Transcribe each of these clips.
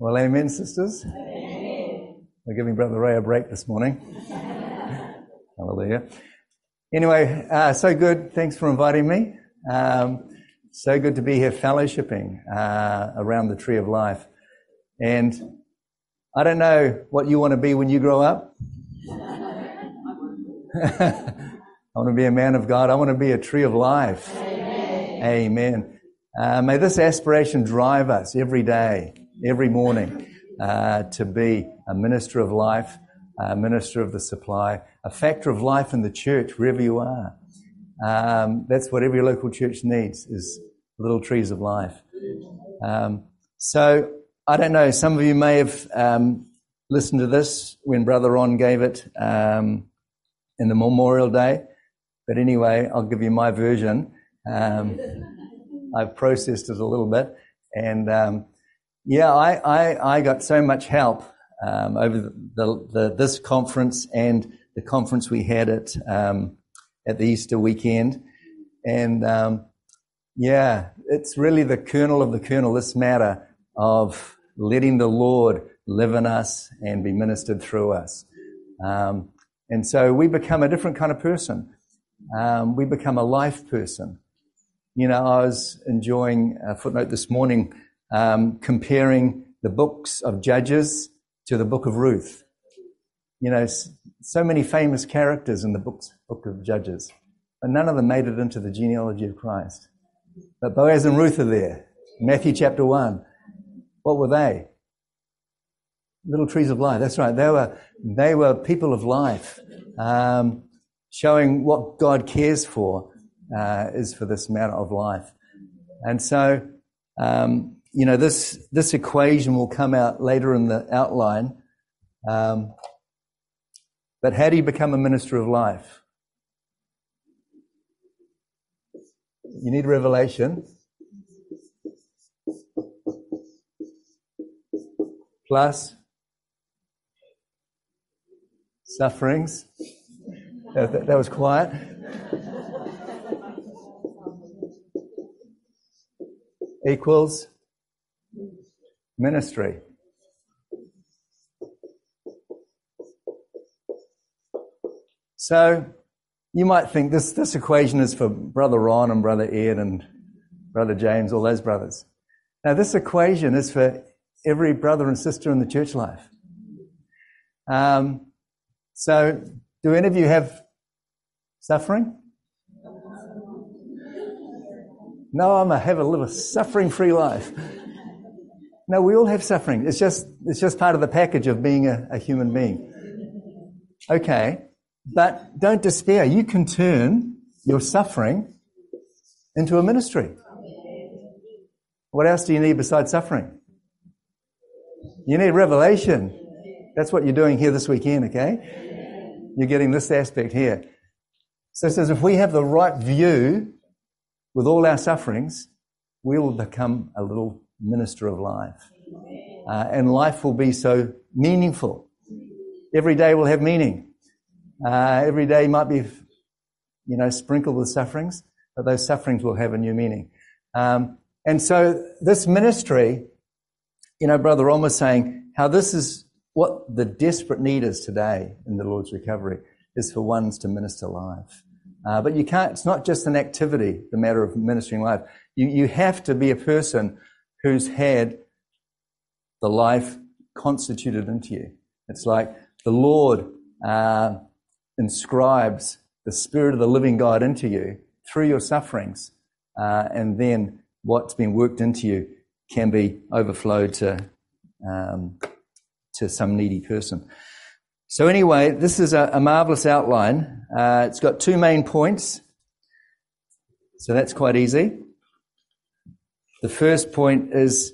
Well, amen, sisters. We're giving Brother Ray a break this morning. Hallelujah. Anyway, uh, so good. Thanks for inviting me. Um, so good to be here fellowshipping uh, around the tree of life. And I don't know what you want to be when you grow up. I want to be a man of God. I want to be a tree of life. Amen. Amen. Uh, may this aspiration drive us every day, every morning, uh, to be a minister of life, a minister of the supply, a factor of life in the church wherever you are. Um, that's what every local church needs is little trees of life. Um, so I don't know. Some of you may have um, listened to this when Brother Ron gave it um, in the Memorial Day, but anyway, I'll give you my version. Um, I've processed it a little bit, and um, yeah, I, I, I got so much help um, over the, the, the, this conference and the conference we had at at the Easter weekend, and yeah, it's really the kernel of the kernel, this matter of letting the Lord live in us and be ministered through us. Um, and so we become a different kind of person. Um, we become a life person. You know, I was enjoying a footnote this morning um, comparing the books of Judges to the book of Ruth. You know, so many famous characters in the books, book of Judges, but none of them made it into the genealogy of Christ. But Boaz and Ruth are there. Matthew chapter 1. What were they? Little trees of life. That's right. They were, they were people of life, um, showing what God cares for uh, is for this matter of life. And so, um, you know, this, this equation will come out later in the outline. Um, but how do you become a minister of life? You need revelation. Plus sufferings. That, that, that was quiet. Equals ministry. So, you might think this, this equation is for Brother Ron and Brother Ed and Brother James, all those brothers. Now, this equation is for every brother and sister in the church life. Um, so, do any of you have suffering? No, I'm a have a live a suffering-free life. No, we all have suffering. It's just it's just part of the package of being a, a human being. Okay. But don't despair. You can turn your suffering into a ministry. What else do you need besides suffering? You need revelation. That's what you're doing here this weekend, okay? You're getting this aspect here. So it says if we have the right view with all our sufferings, we will become a little minister of life. Uh, and life will be so meaningful. Every day will have meaning. Uh, every day might be, you know, sprinkled with sufferings, but those sufferings will have a new meaning. Um, and so this ministry, you know, Brother Ron was saying how this is what the desperate need is today in the Lord's recovery is for ones to minister life. Uh, but you can't, it's not just an activity, the matter of ministering life. You, you have to be a person who's had the life constituted into you. It's like the Lord uh, inscribes the Spirit of the living God into you through your sufferings, uh, and then what's been worked into you can be overflowed to um, to some needy person. So anyway, this is a, a marvelous outline. Uh, it's got two main points, so that's quite easy. The first point is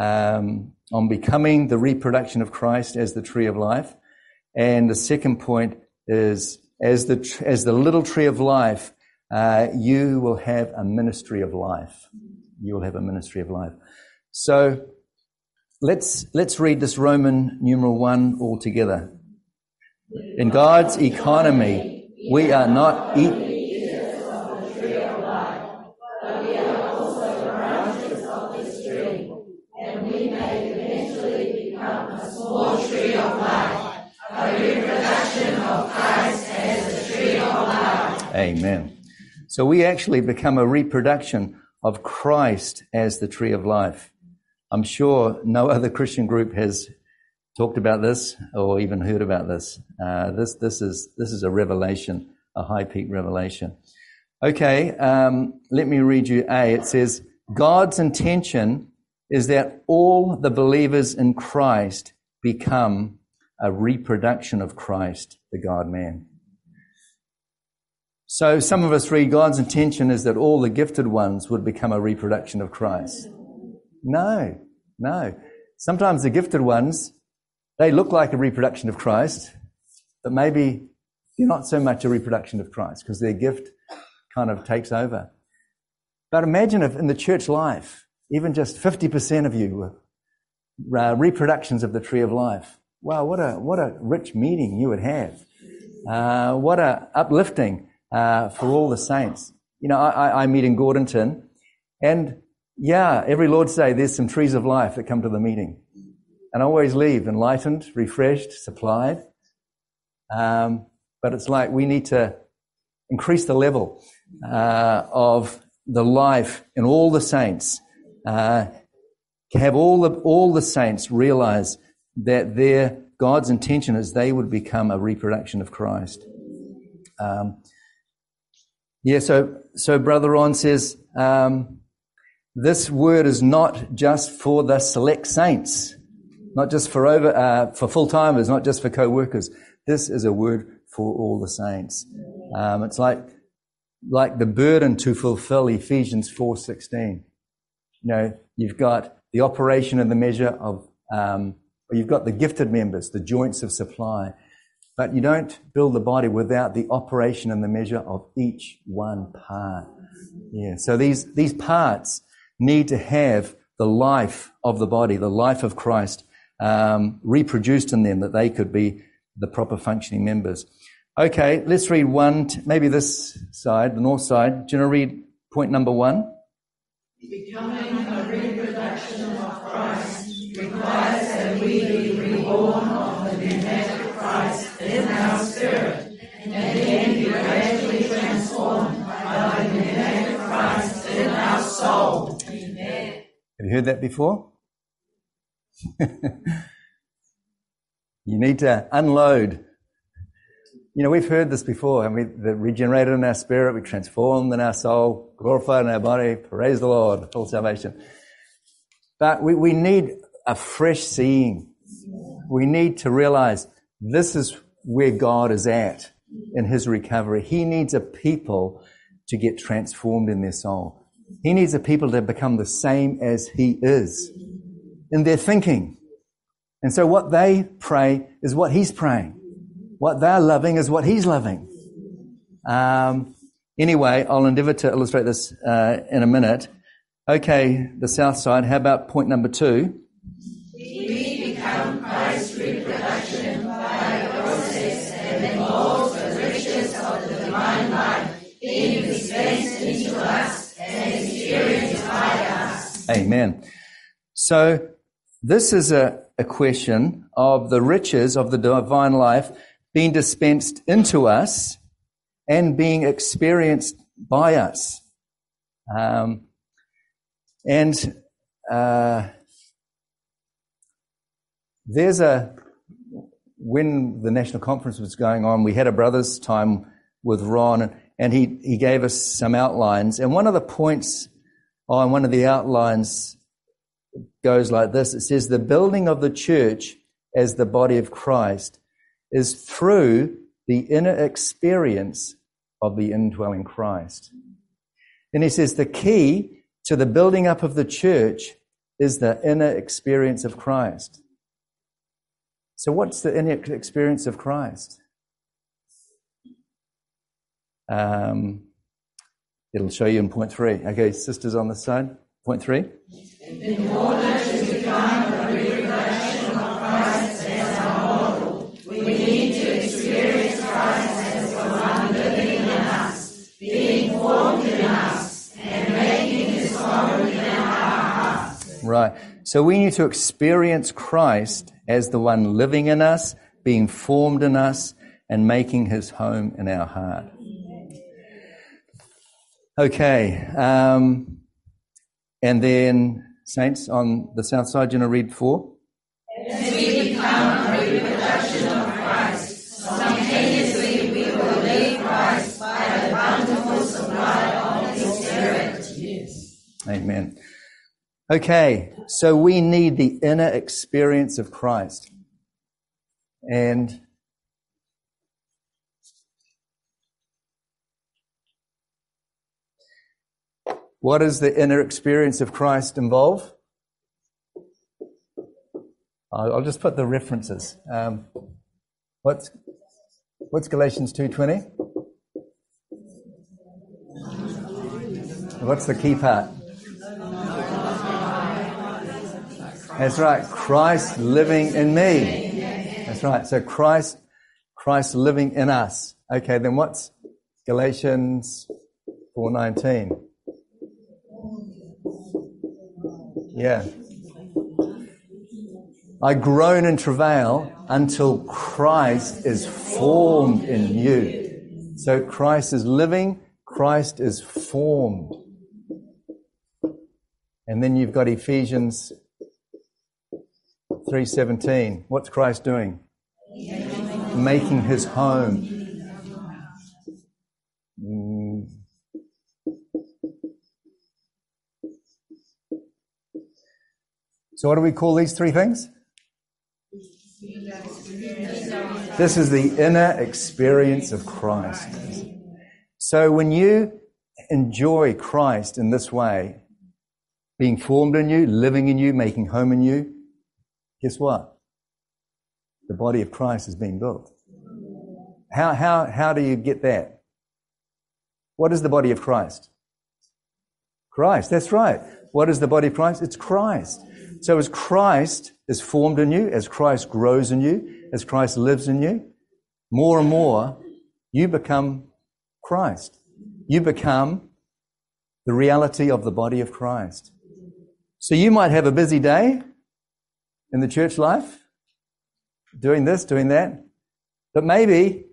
um, on becoming the reproduction of Christ as the tree of life, and the second point is as the, as the little tree of life, uh, you will have a ministry of life. You will have a ministry of life. So let's, let's read this Roman numeral one all together. In God's economy, we are not eat, Amen. So we actually become a reproduction of Christ as the tree of life. I'm sure no other Christian group has talked about this or even heard about this. Uh, this this is this is a revelation, a high peak revelation. Okay, um, let me read you A. It says God's intention is that all the believers in Christ become a reproduction of Christ, the God man. So some of us read God's intention is that all the gifted ones would become a reproduction of Christ. No, no. Sometimes the gifted ones, they look like a reproduction of Christ, but maybe they're not so much a reproduction of Christ because their gift kind of takes over. But imagine if in the church life, even just 50% of you were uh, reproductions of the tree of life. Wow, what a, what a rich meeting you would have. Uh, what a uplifting uh, for all the saints. You know, I, I meet in Gordonton, and yeah, every Lord's Day there's some trees of life that come to the meeting, and I always leave enlightened, refreshed, supplied. Um, but it's like we need to increase the level uh, of the life in all the saints. Uh, have all the all the saints realize that their God's intention is they would become a reproduction of Christ. Um, yeah, so, so Brother Ron says, um, this word is not just for the select saints, not just for over, uh, for full timers, not just for co-workers. This is a word for all the saints. Um, it's like, like the burden to fulfill Ephesians 4.16. You know, you've got the operation and the measure of, um, you've got the gifted members, the joints of supply. But you don't build the body without the operation and the measure of each one part. Yeah. So these, these parts need to have the life of the body, the life of Christ, um, reproduced in them that they could be the proper functioning members. Okay, let's read one, t- maybe this side, the north side. Do you want to read point number one? Becoming a reproduction of Christ requires that we be reborn spirit, and then be gradually transformed by the pneumatic Christ in our soul. Amen. Have you heard that before? you need to unload. You know, we've heard this before, and we the regenerated in our spirit, we transformed in our soul, glorified in our body. Praise the Lord, full salvation. But we, we need a fresh seeing. We need to realize this is where God is at in his recovery. He needs a people to get transformed in their soul. He needs a people to become the same as he is in their thinking. And so what they pray is what he's praying. What they're loving is what he's loving. Um, anyway, I'll endeavor to illustrate this uh, in a minute. Okay, the south side. How about point number two? Amen. So this is a, a question of the riches of the divine life being dispensed into us and being experienced by us. Um, and uh, there's a when the national conference was going on, we had a brothers' time with Ron, and he he gave us some outlines. And one of the points on one of the outlines goes like this: It says the building of the church as the body of Christ is through the inner experience of the indwelling Christ. And he says the key to the building up of the church is the inner experience of Christ. So, what's the inner experience of Christ? Um, it'll show you in point three. Okay, sisters on the side. Point three. In order to become a reproduction of Christ as our model, we need to experience Christ as the one living in us, being formed in us, and making his home in our hearts. Right. So we need to experience Christ as the one living in us, being formed in us, and making his home in our heart. Okay. Um, and then, Saints, on the south side, you to read four? As we will Christ by the supply of Spirit. Yes. Amen. Okay, so we need the inner experience of Christ. And what does the inner experience of Christ involve? I'll just put the references. Um, what's what's Galatians two twenty? What's the key part? That's right. Christ living in me. That's right. So Christ, Christ living in us. Okay, then what's Galatians 4:19? Yeah. I groan and travail until Christ is formed in you. So Christ is living, Christ is formed. And then you've got Ephesians 3:17. What's Christ doing? Making his home. So what do we call these three things? This is the inner experience of Christ. So when you enjoy Christ in this way, being formed in you, living in you, making home in you, guess what? The body of Christ is being built. How, how, how do you get that? What is the body of Christ? Christ, that's right. What is the body of Christ? It's Christ. So as Christ is formed in you, as Christ grows in you, as Christ lives in you, more and more you become Christ. You become the reality of the body of Christ. So you might have a busy day, in the church life, doing this, doing that, but maybe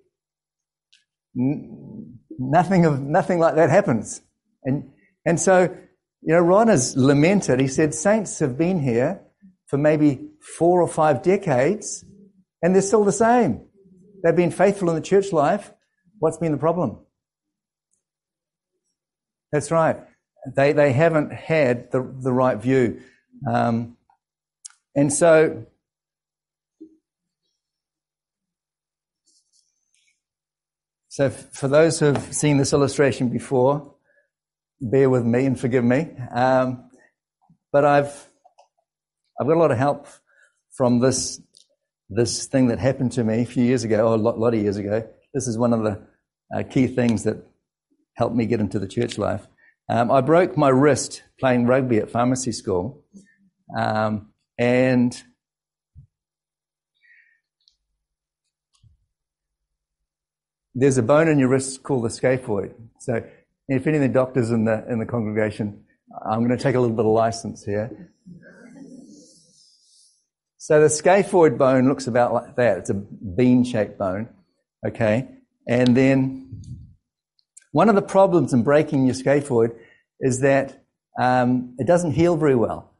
nothing of nothing like that happens. And and so, you know, Ron has lamented. He said saints have been here for maybe four or five decades, and they're still the same. They've been faithful in the church life. What's been the problem? That's right. They they haven't had the the right view. Um, and so, so for those who have seen this illustration before, bear with me and forgive me. Um, but I've I've got a lot of help from this this thing that happened to me a few years ago, or a lot, lot of years ago. This is one of the uh, key things that helped me get into the church life. Um, I broke my wrist playing rugby at pharmacy school. Um, and there's a bone in your wrist called the scaphoid. So if any of the doctors in the in the congregation, I'm going to take a little bit of license here. So the scaphoid bone looks about like that. It's a bean-shaped bone. Okay. And then one of the problems in breaking your scaphoid is that um, it doesn't heal very well.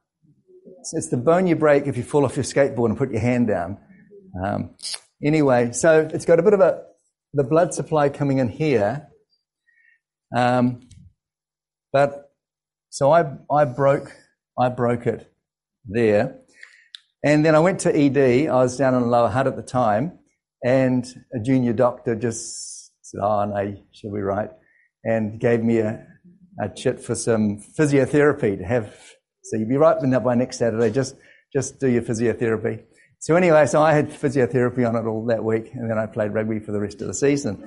It's the bone you break if you fall off your skateboard and put your hand down. Um, anyway, so it's got a bit of a the blood supply coming in here. Um, but so I I broke I broke it there, and then I went to ED. I was down in Lower Hutt at the time, and a junior doctor just said, "Oh no, she'll be right," and gave me a, a chit for some physiotherapy to have so you'll be right by next Saturday. Just, just do your physiotherapy. So anyway, so I had physiotherapy on it all that week, and then I played rugby for the rest of the season.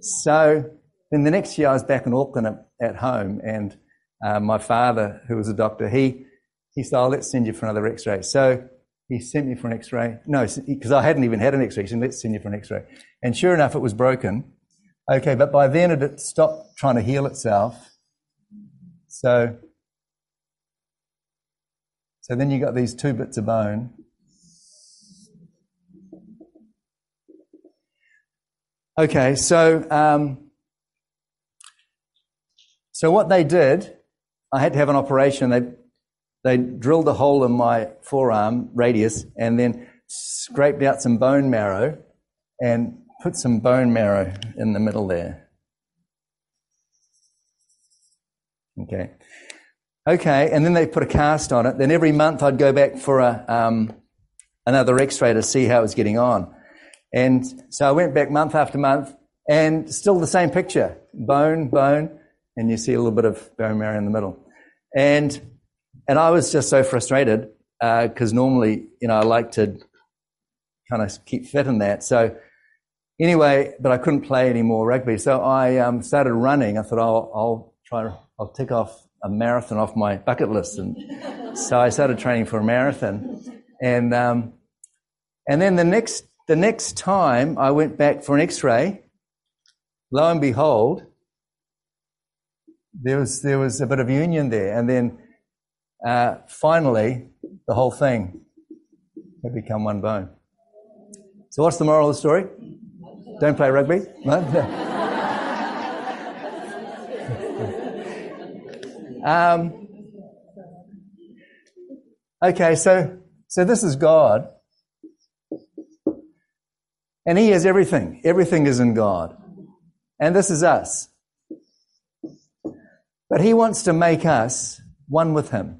so then the next year I was back in Auckland at, at home, and uh, my father, who was a doctor, he he said, "Oh, let's send you for another X-ray." So he sent me for an X-ray. No, because I hadn't even had an X-ray. He said, "Let's send you for an X-ray." And sure enough, it was broken. Okay, but by then it had stopped trying to heal itself. So So then you got these two bits of bone. Okay, so um, so what they did, I had to have an operation. They they drilled a hole in my forearm radius and then scraped out some bone marrow and put some bone marrow in the middle there. Okay. Okay, and then they put a cast on it. Then every month I'd go back for a, um, another x ray to see how it was getting on. And so I went back month after month and still the same picture bone, bone, and you see a little bit of bone marrow in the middle. And, and I was just so frustrated because uh, normally, you know, I like to kind of keep fit in that. So anyway, but I couldn't play any more rugby. So I um, started running. I thought, I'll, I'll try, I'll tick off a marathon off my bucket list. And so I started training for a marathon. And, um, and then the next, the next time I went back for an x-ray, lo and behold, there was, there was a bit of union there. And then uh, finally, the whole thing had become one bone. So what's the moral of the story? Don't play rugby? No? Um, okay, so so this is God, and He is everything. Everything is in God, and this is us. But He wants to make us one with Him.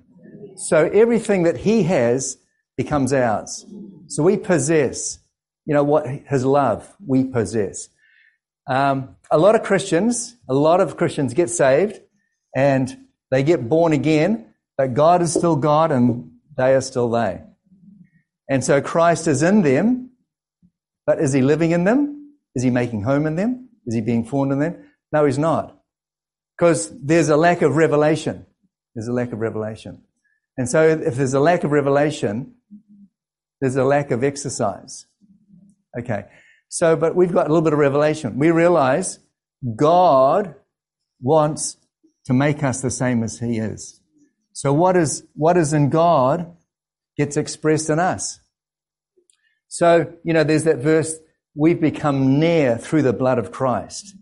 So everything that He has becomes ours. So we possess, you know, what His love we possess. Um, a lot of Christians, a lot of Christians get saved, and they get born again, but God is still God and they are still they. And so Christ is in them, but is he living in them? Is he making home in them? Is he being formed in them? No, he's not. Because there's a lack of revelation. There's a lack of revelation. And so if there's a lack of revelation, there's a lack of exercise. Okay. So, but we've got a little bit of revelation. We realize God wants to make us the same as He is. So what is, what is in God gets expressed in us. So, you know, there's that verse, we've become near through the blood of Christ.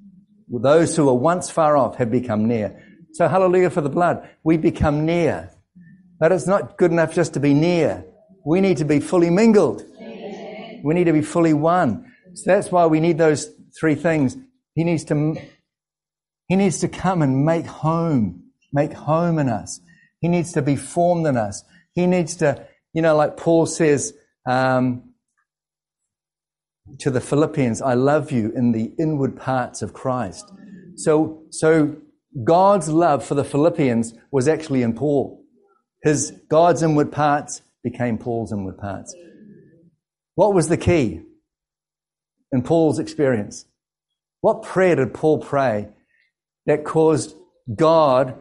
Those who were once far off have become near. So hallelujah for the blood. We become near. But it's not good enough just to be near. We need to be fully mingled. We need to be fully one. So that's why we need those three things. He needs to he needs to come and make home, make home in us. He needs to be formed in us. He needs to, you know, like Paul says um, to the Philippians, I love you in the inward parts of Christ. So, so God's love for the Philippians was actually in Paul. His God's inward parts became Paul's inward parts. What was the key in Paul's experience? What prayer did Paul pray that caused God.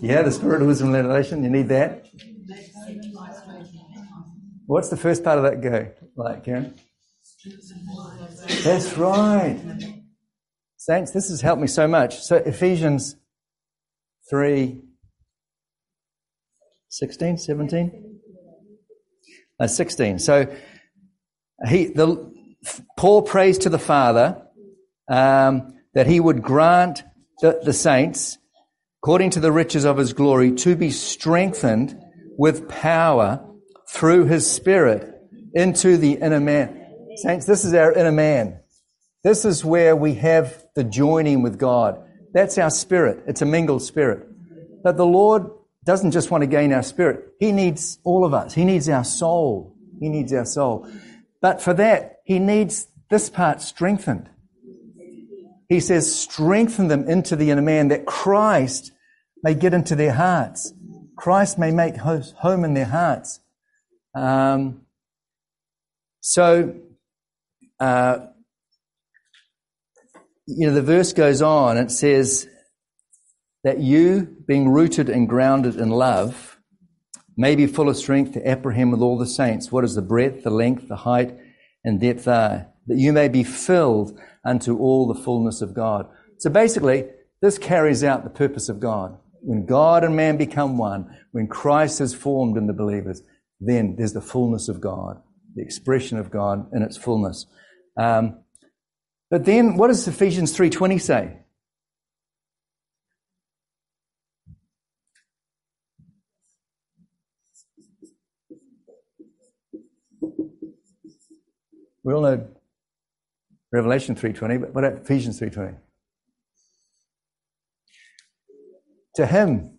Yeah, the spirit of wisdom and revelation. You need that. What's the first part of that go like, Karen? That's right. Saints, this has helped me so much. So Ephesians 3, 16, 17? Uh, 16. So he, the, Paul prays to the Father um, that he would grant the, the saints, according to the riches of his glory, to be strengthened with power through his Spirit into the inner man. Saints, this is our inner man. This is where we have the joining with God. That's our spirit. It's a mingled spirit. But the Lord doesn't just want to gain our spirit. He needs all of us. He needs our soul. He needs our soul. But for that, he needs this part strengthened. He says, strengthen them into the inner man that Christ may get into their hearts. Christ may make home in their hearts. Um, so, uh, you know, the verse goes on. It says that you, being rooted and grounded in love, may be full of strength to apprehend with all the saints what is the breadth, the length, the height, and depth are, that you may be filled unto all the fullness of God. So basically, this carries out the purpose of God. When God and man become one, when Christ is formed in the believers, then there's the fullness of God, the expression of God in its fullness. Um, but then, what does Ephesians 3:20 say? We all know Revelation 3:20, but what about Ephesians 3:20? To him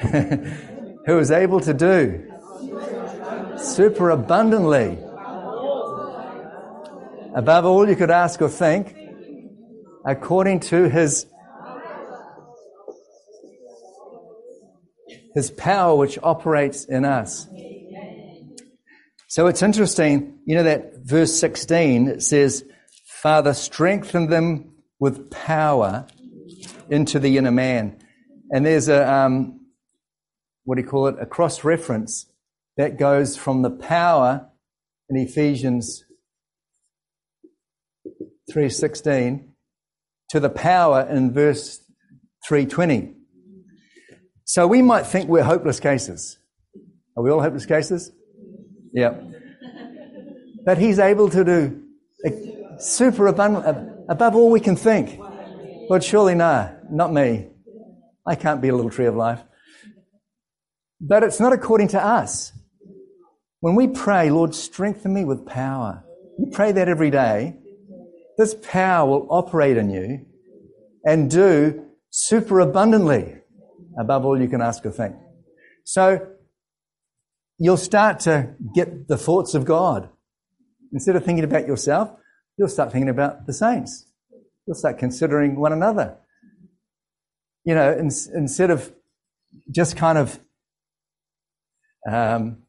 who is able to do super abundantly above all you could ask or think according to his his power which operates in us so it's interesting, you know, that verse 16, it says, Father, strengthen them with power into the inner man. And there's a, um, what do you call it, a cross reference that goes from the power in Ephesians 3.16 to the power in verse 3.20. So we might think we're hopeless cases. Are we all hopeless cases? Yeah. But he's able to do super abundant, above all we can think. But surely, no, not me. I can't be a little tree of life. But it's not according to us. When we pray, Lord, strengthen me with power, you pray that every day, this power will operate in you and do super abundantly above all you can ask or think. So you'll start to get the thoughts of God. Instead of thinking about yourself, you'll start thinking about the saints. You'll start considering one another. You know, in, instead of just kind of um,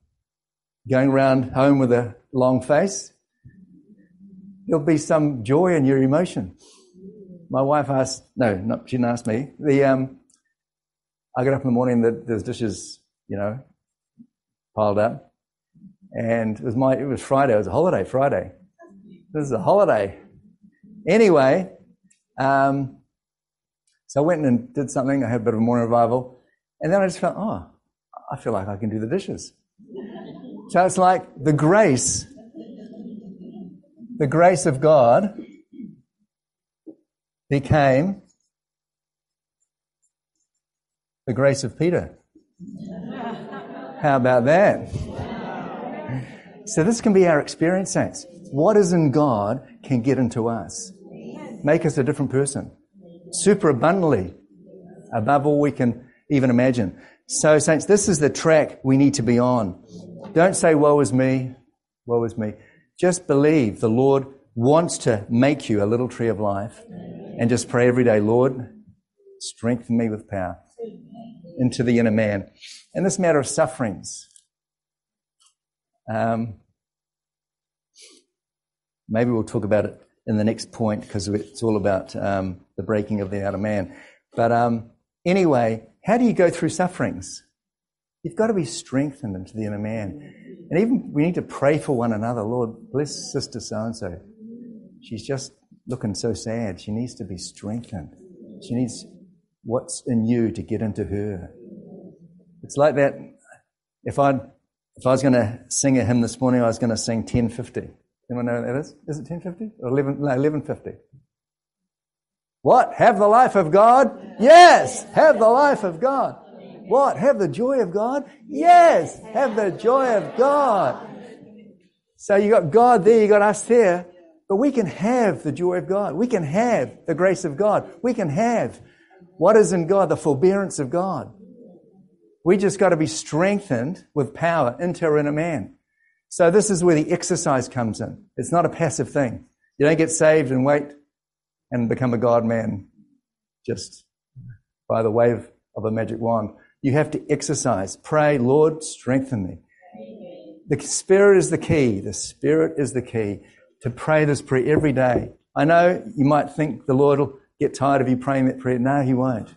going around home with a long face, there'll be some joy in your emotion. My wife asked, no, she didn't ask me. The, um, I got up in the morning, the, there's dishes, you know, piled up. And it was my, it was Friday, it was a holiday, Friday. This is a holiday. Anyway, um, so I went and did something. I had a bit of a morning revival. And then I just felt, oh, I feel like I can do the dishes. So it's like the grace, the grace of God became the grace of Peter. How about that? So this can be our experience, saints. What is in God can get into us. Make us a different person. Super abundantly. Above all we can even imagine. So, saints, this is the track we need to be on. Don't say, woe is me, woe is me. Just believe the Lord wants to make you a little tree of life and just pray every day, Lord, strengthen me with power into the inner man. And this matter of sufferings. Um, maybe we'll talk about it in the next point because it's all about um, the breaking of the outer man. But um, anyway, how do you go through sufferings? You've got to be strengthened into the inner man. And even we need to pray for one another. Lord, bless Sister so and so. She's just looking so sad. She needs to be strengthened. She needs what's in you to get into her. It's like that. If I if I was going to sing a hymn this morning, I was going to sing 1050. Anyone know what that is? Is it 1050 or 11? No, 1150. What? Have the life of God? Yes. Have the life of God. What? Have the joy of God? Yes. Have the joy of God. So you got God there, you got us there, but we can have the joy of God. We can have the grace of God. We can have what is in God, the forbearance of God. We just got to be strengthened with power into our inner man. So this is where the exercise comes in. It's not a passive thing. You don't get saved and wait and become a God man just by the wave of a magic wand. You have to exercise. Pray, Lord, strengthen me. The Spirit is the key. The Spirit is the key to pray this prayer every day. I know you might think the Lord will get tired of you praying that prayer. No, He won't.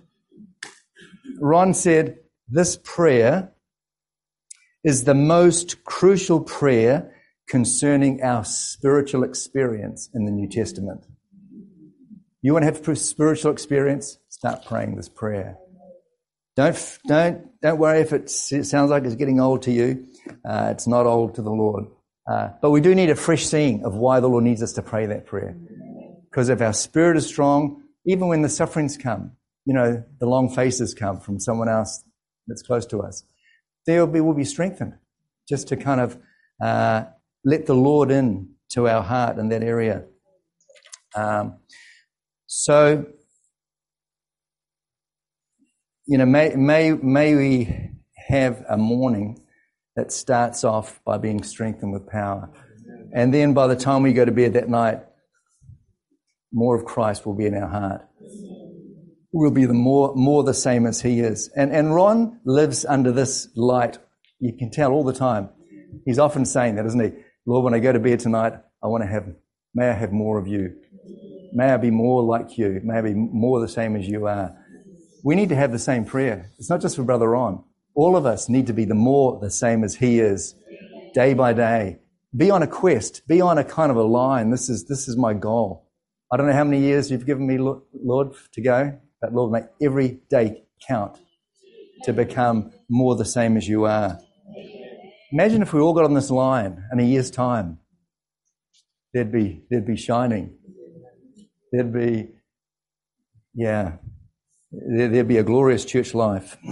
Ron said, this prayer is the most crucial prayer concerning our spiritual experience in the New Testament. You want to have a spiritual experience? Start praying this prayer. Don't, don't, don't worry if it sounds like it's getting old to you. Uh, it's not old to the Lord. Uh, but we do need a fresh seeing of why the Lord needs us to pray that prayer. Because if our spirit is strong, even when the sufferings come, you know, the long faces come from someone else that's close to us, will be, will be strengthened just to kind of uh, let the Lord in to our heart in that area. Um, so, you know, may, may, may we have a morning that starts off by being strengthened with power. And then by the time we go to bed that night, more of Christ will be in our heart. We'll be the more, more the same as he is. And, and Ron lives under this light. You can tell all the time. He's often saying that, isn't he? Lord, when I go to bed tonight, I want to have, may I have more of you. May I be more like you. May I be more the same as you are. We need to have the same prayer. It's not just for Brother Ron. All of us need to be the more the same as he is, day by day. Be on a quest. Be on a kind of a line. This is, this is my goal. I don't know how many years you've given me, Lord, to go, but Lord, make every day count to become more the same as you are. Imagine if we all got on this line in a year's time. There'd be, there'd be shining. There'd be, yeah, there'd be a glorious church life.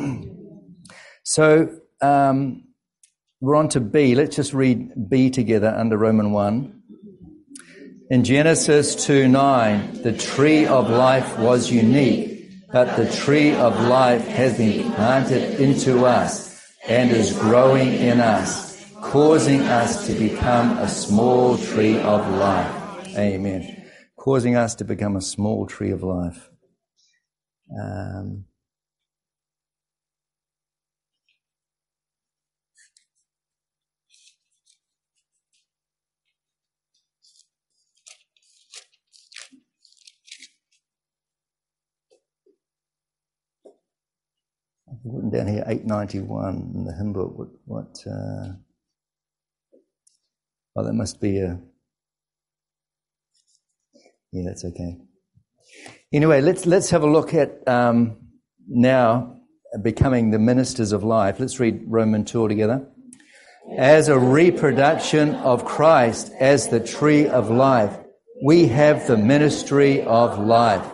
So um, we're on to B. Let's just read B together under Roman 1. In Genesis 2 9, the tree of life was unique, but the tree of life has been planted into us and is growing in us, causing us to become a small tree of life. Amen. Causing us to become a small tree of life. Um, written down here 891 in the hymn book. What? what uh, that must be a. Yeah, that's okay. Anyway, let's let's have a look at um, now becoming the ministers of life. Let's read Roman 2 together. As a reproduction of Christ as the tree of life, we have the ministry of life.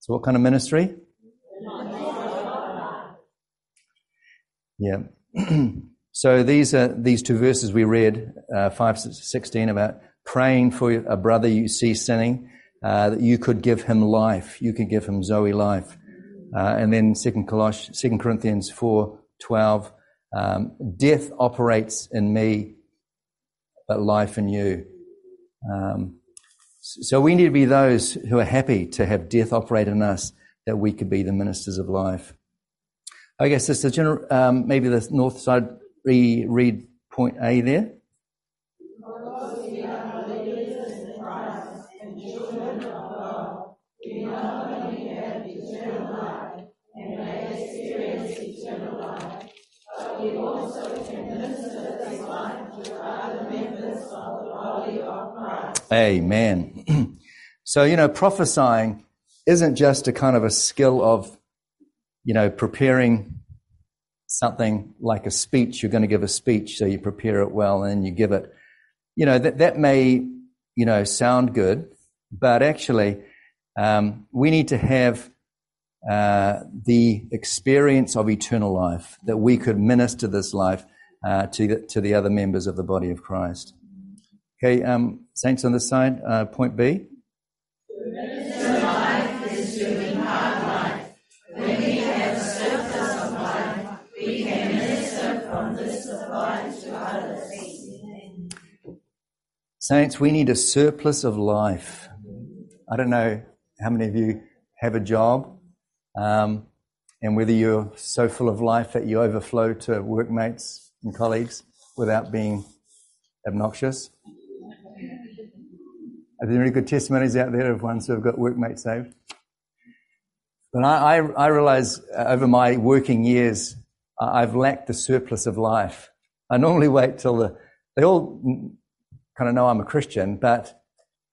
So, what kind of ministry? Yeah. so these are these two verses we read, uh, five sixteen, about praying for a brother you see sinning, uh, that you could give him life, you could give him Zoe life, uh, and then Second Colossians, Second Corinthians four twelve, um, death operates in me, but life in you. Um, so we need to be those who are happy to have death operate in us, that we could be the ministers of life. I guess this is general, um, maybe the north side re- read point A there. Amen. so, you know, prophesying isn't just a kind of a skill of you know, preparing something like a speech, you're going to give a speech, so you prepare it well and you give it. You know, that, that may, you know, sound good, but actually, um, we need to have uh, the experience of eternal life that we could minister this life uh, to, the, to the other members of the body of Christ. Okay, um, saints on this side, uh, point B. Saints, we need a surplus of life. I don't know how many of you have a job um, and whether you're so full of life that you overflow to workmates and colleagues without being obnoxious. Are there any good testimonies out there of ones who have got workmates saved? But I, I, I realize uh, over my working years, I've lacked the surplus of life. I normally wait till the, they all kind of know I'm a Christian, but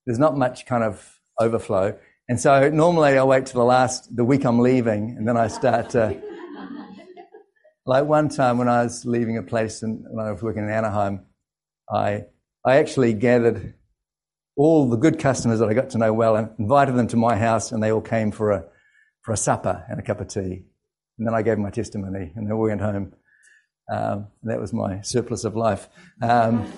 there's not much kind of overflow. And so normally I wait till the last, the week I'm leaving, and then I start to. like one time when I was leaving a place and when I was working in Anaheim, I, I actually gathered all the good customers that I got to know well and invited them to my house, and they all came for a, for a supper and a cup of tea. And then I gave my testimony, and then we went home. Um, that was my surplus of life. Um,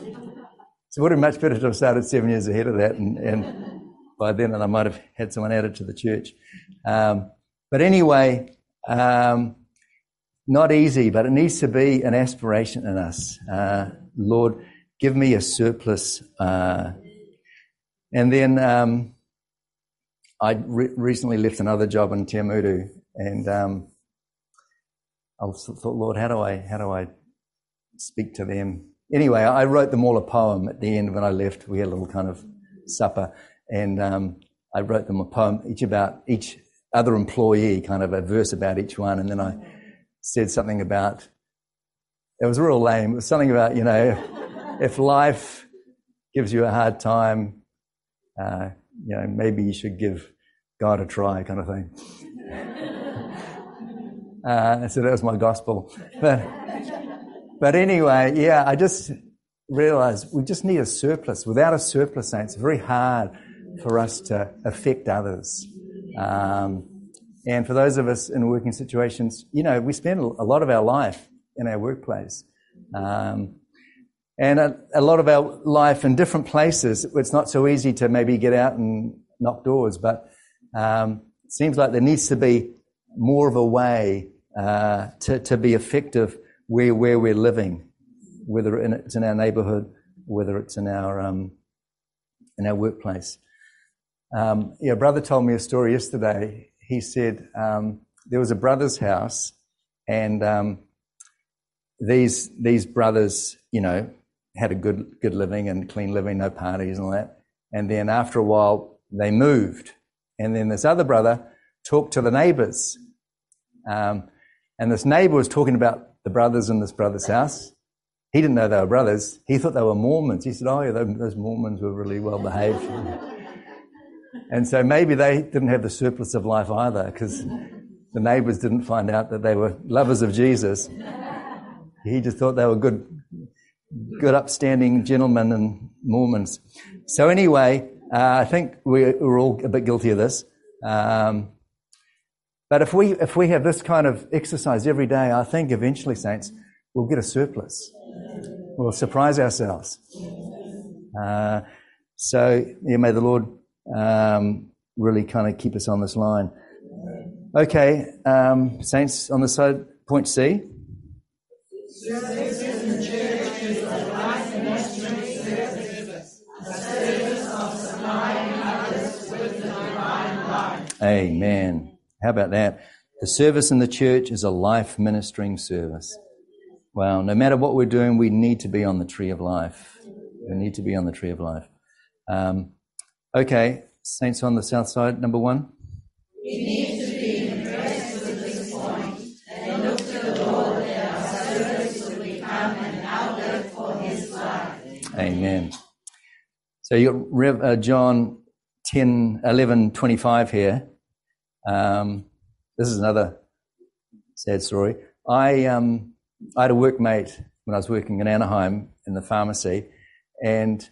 so it would have been much better to have started seven years ahead of that, and, and by then, and I might have had someone added to the church. Um, but anyway, um, not easy, but it needs to be an aspiration in us. Uh, Lord, give me a surplus. Uh, and then um, I re- recently left another job in Te Awamutu, and um, I thought, Lord, how do I how do I speak to them? Anyway, I wrote them all a poem at the end when I left. We had a little kind of supper, and um, I wrote them a poem, each about each other employee, kind of a verse about each one, and then I said something about. It was real lame. It was something about you know, if life gives you a hard time, uh, you know, maybe you should give God a try, kind of thing. uh, so that was my gospel. But, but anyway, yeah, I just realized we just need a surplus. Without a surplus, it's very hard for us to affect others. Um, and for those of us in working situations, you know, we spend a lot of our life in our workplace. Um, and a, a, lot of our life in different places. It's not so easy to maybe get out and knock doors, but um, it seems like there needs to be more of a way uh, to, to be effective where, where we're living, whether it's in our neighborhood, whether it's in our, um, in our workplace. Um, yeah, brother told me a story yesterday. He said um, there was a brother's house, and um, these these brothers, you know, had a good good living and clean living, no parties and all that. And then after a while, they moved, and then this other brother talked to the neighbors, um, and this neighbor was talking about the brothers in this brother's house. He didn't know they were brothers. He thought they were Mormons. He said, "Oh, yeah, those Mormons were really well behaved." And so maybe they didn't have the surplus of life either because the neighbors didn't find out that they were lovers of Jesus. He just thought they were good, good upstanding gentlemen and Mormons. So anyway, uh, I think we're, we're, all a bit guilty of this. Um, but if we, if we have this kind of exercise every day, I think eventually, saints, we'll get a surplus. We'll surprise ourselves. Uh, so, yeah, may the Lord um, really kind of keep us on this line. Okay, um, saints on the side, point C. Amen. How about that? The service in the church is a life ministering service. Well, no matter what we're doing, we need to be on the tree of life. We need to be on the tree of life. Um, Okay, saints on the south side, number one. We need to be impressed with this point and look to the Lord that our service will become an outlet for His life. Amen. So you got Rev, uh, John 10, 11, 25 here. Um, this is another sad story. I, um, I had a workmate when I was working in Anaheim in the pharmacy, and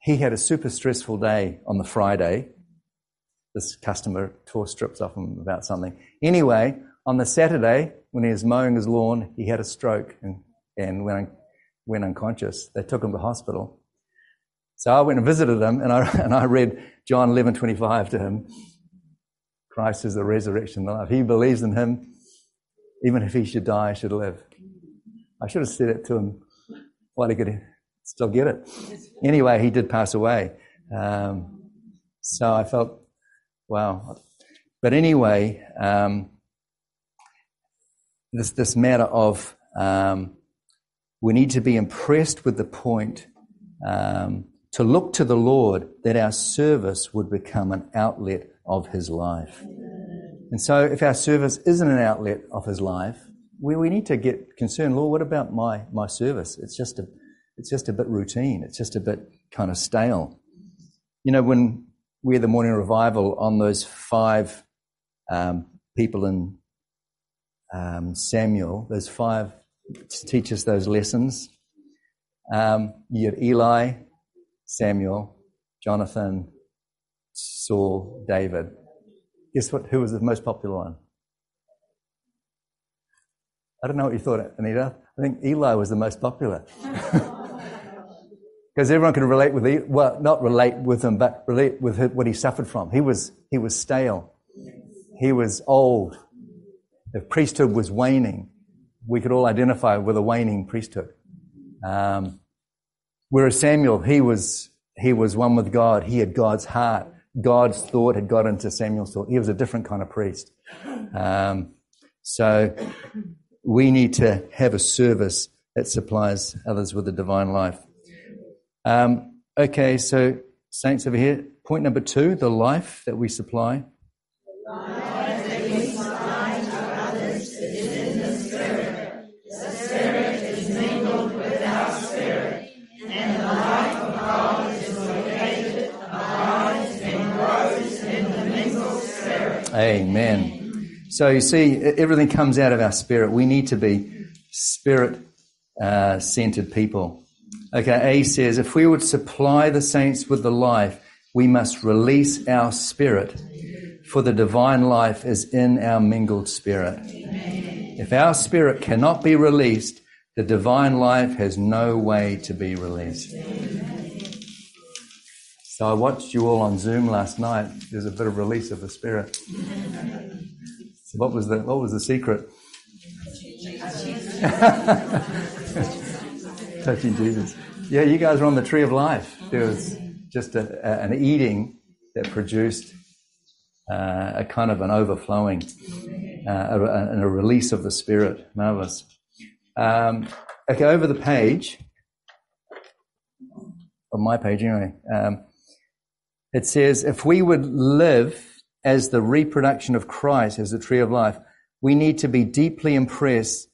he had a super stressful day on the Friday. This customer tore strips off him about something. Anyway, on the Saturday, when he was mowing his lawn, he had a stroke and, and went, went unconscious. They took him to hospital. So I went and visited him, and I, and I read John 11:25 to him. Christ is the resurrection and the life. He believes in him. Even if he should die, he should live. I should have said it to him while he could still get it. Anyway, he did pass away. Um, so I felt, wow. But anyway, um, this, this matter of um, we need to be impressed with the point um, to look to the Lord that our service would become an outlet of His life. And so, if our service isn't an outlet of His life, we, we need to get concerned. Lord, what about my, my service? It's just a it's just a bit routine. It's just a bit kind of stale. You know, when we had the morning revival on those five um, people in um, Samuel. Those five teach us those lessons. Um, you had Eli, Samuel, Jonathan, Saul, David. Guess what? Who was the most popular one? I don't know what you thought, Anita. I think Eli was the most popular. Because everyone could relate with, well, not relate with him, but relate with what he suffered from. He was, he was stale. He was old. The priesthood was waning. We could all identify with a waning priesthood. Um, whereas Samuel, he was, he was one with God. He had God's heart. God's thought had got into Samuel's thought. He was a different kind of priest. Um, so we need to have a service that supplies others with the divine life. Um, okay, so saints over here, point number two, the life that we supply. Amen. So you see, everything comes out of our spirit. We need to be spirit uh, centered people. Okay, A says, if we would supply the saints with the life, we must release our spirit, for the divine life is in our mingled spirit. Amen. If our spirit cannot be released, the divine life has no way to be released. Amen. So I watched you all on Zoom last night. There's a bit of release of the spirit. So what was the what was the secret? Touching Jesus. Yeah, you guys were on the tree of life. There was just a, a, an eating that produced uh, a kind of an overflowing uh, a, and a release of the spirit. Marvelous. Um, okay, over the page, on my page anyway. Um, it says, if we would live as the reproduction of Christ, as the tree of life, we need to be deeply impressed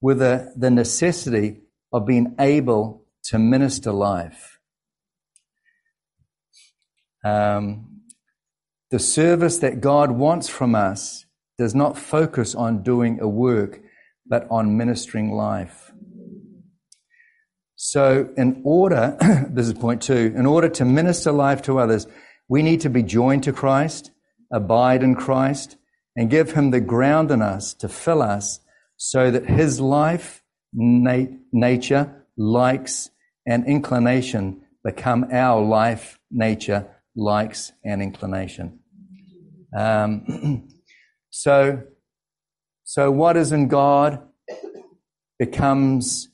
with the, the necessity of being able to minister life. Um, the service that God wants from us does not focus on doing a work, but on ministering life. So, in order, this is point two, in order to minister life to others, we need to be joined to Christ, abide in Christ, and give Him the ground in us to fill us so that His life, nat- nature, likes, and inclination become our life, nature, likes, and inclination. Um, so, so what is in God becomes,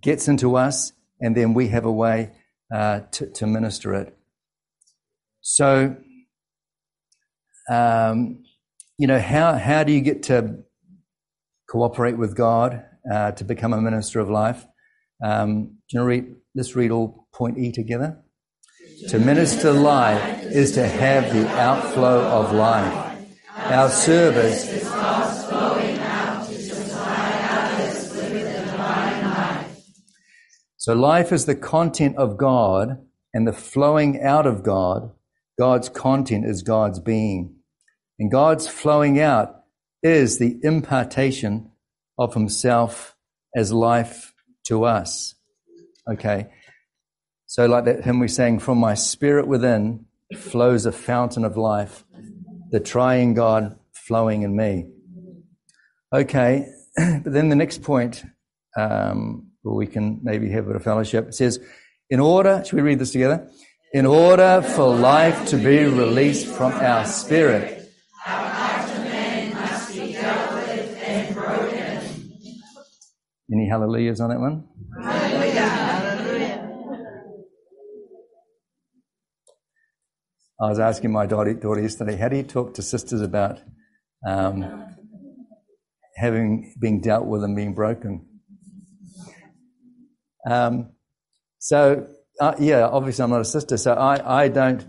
gets into us, and then we have a way uh, to, to minister it. So, um, you know, how, how do you get to cooperate with God uh, to become a minister of life? Um, you know, read, let's read all point E together. To minister life is to have the outflow of life. Our service is flowing out to supply others with the divine life. So life is the content of God, and the flowing out of God God's content is God's being. And God's flowing out is the impartation of himself as life to us. Okay. So like that hymn we sang, from my spirit within flows a fountain of life, the Triune God flowing in me. Okay. But then the next point, um, we can maybe have a bit of fellowship. It says, in order, should we read this together? In order for life to be released from our spirit, our man must be dealt with and broken. Any hallelujahs on that one? Hallelujah. Hallelujah. I was asking my daughter, daughter yesterday, how do you talk to sisters about um, having being dealt with and being broken? Um, so uh, yeah, obviously I'm not a sister, so I, I don't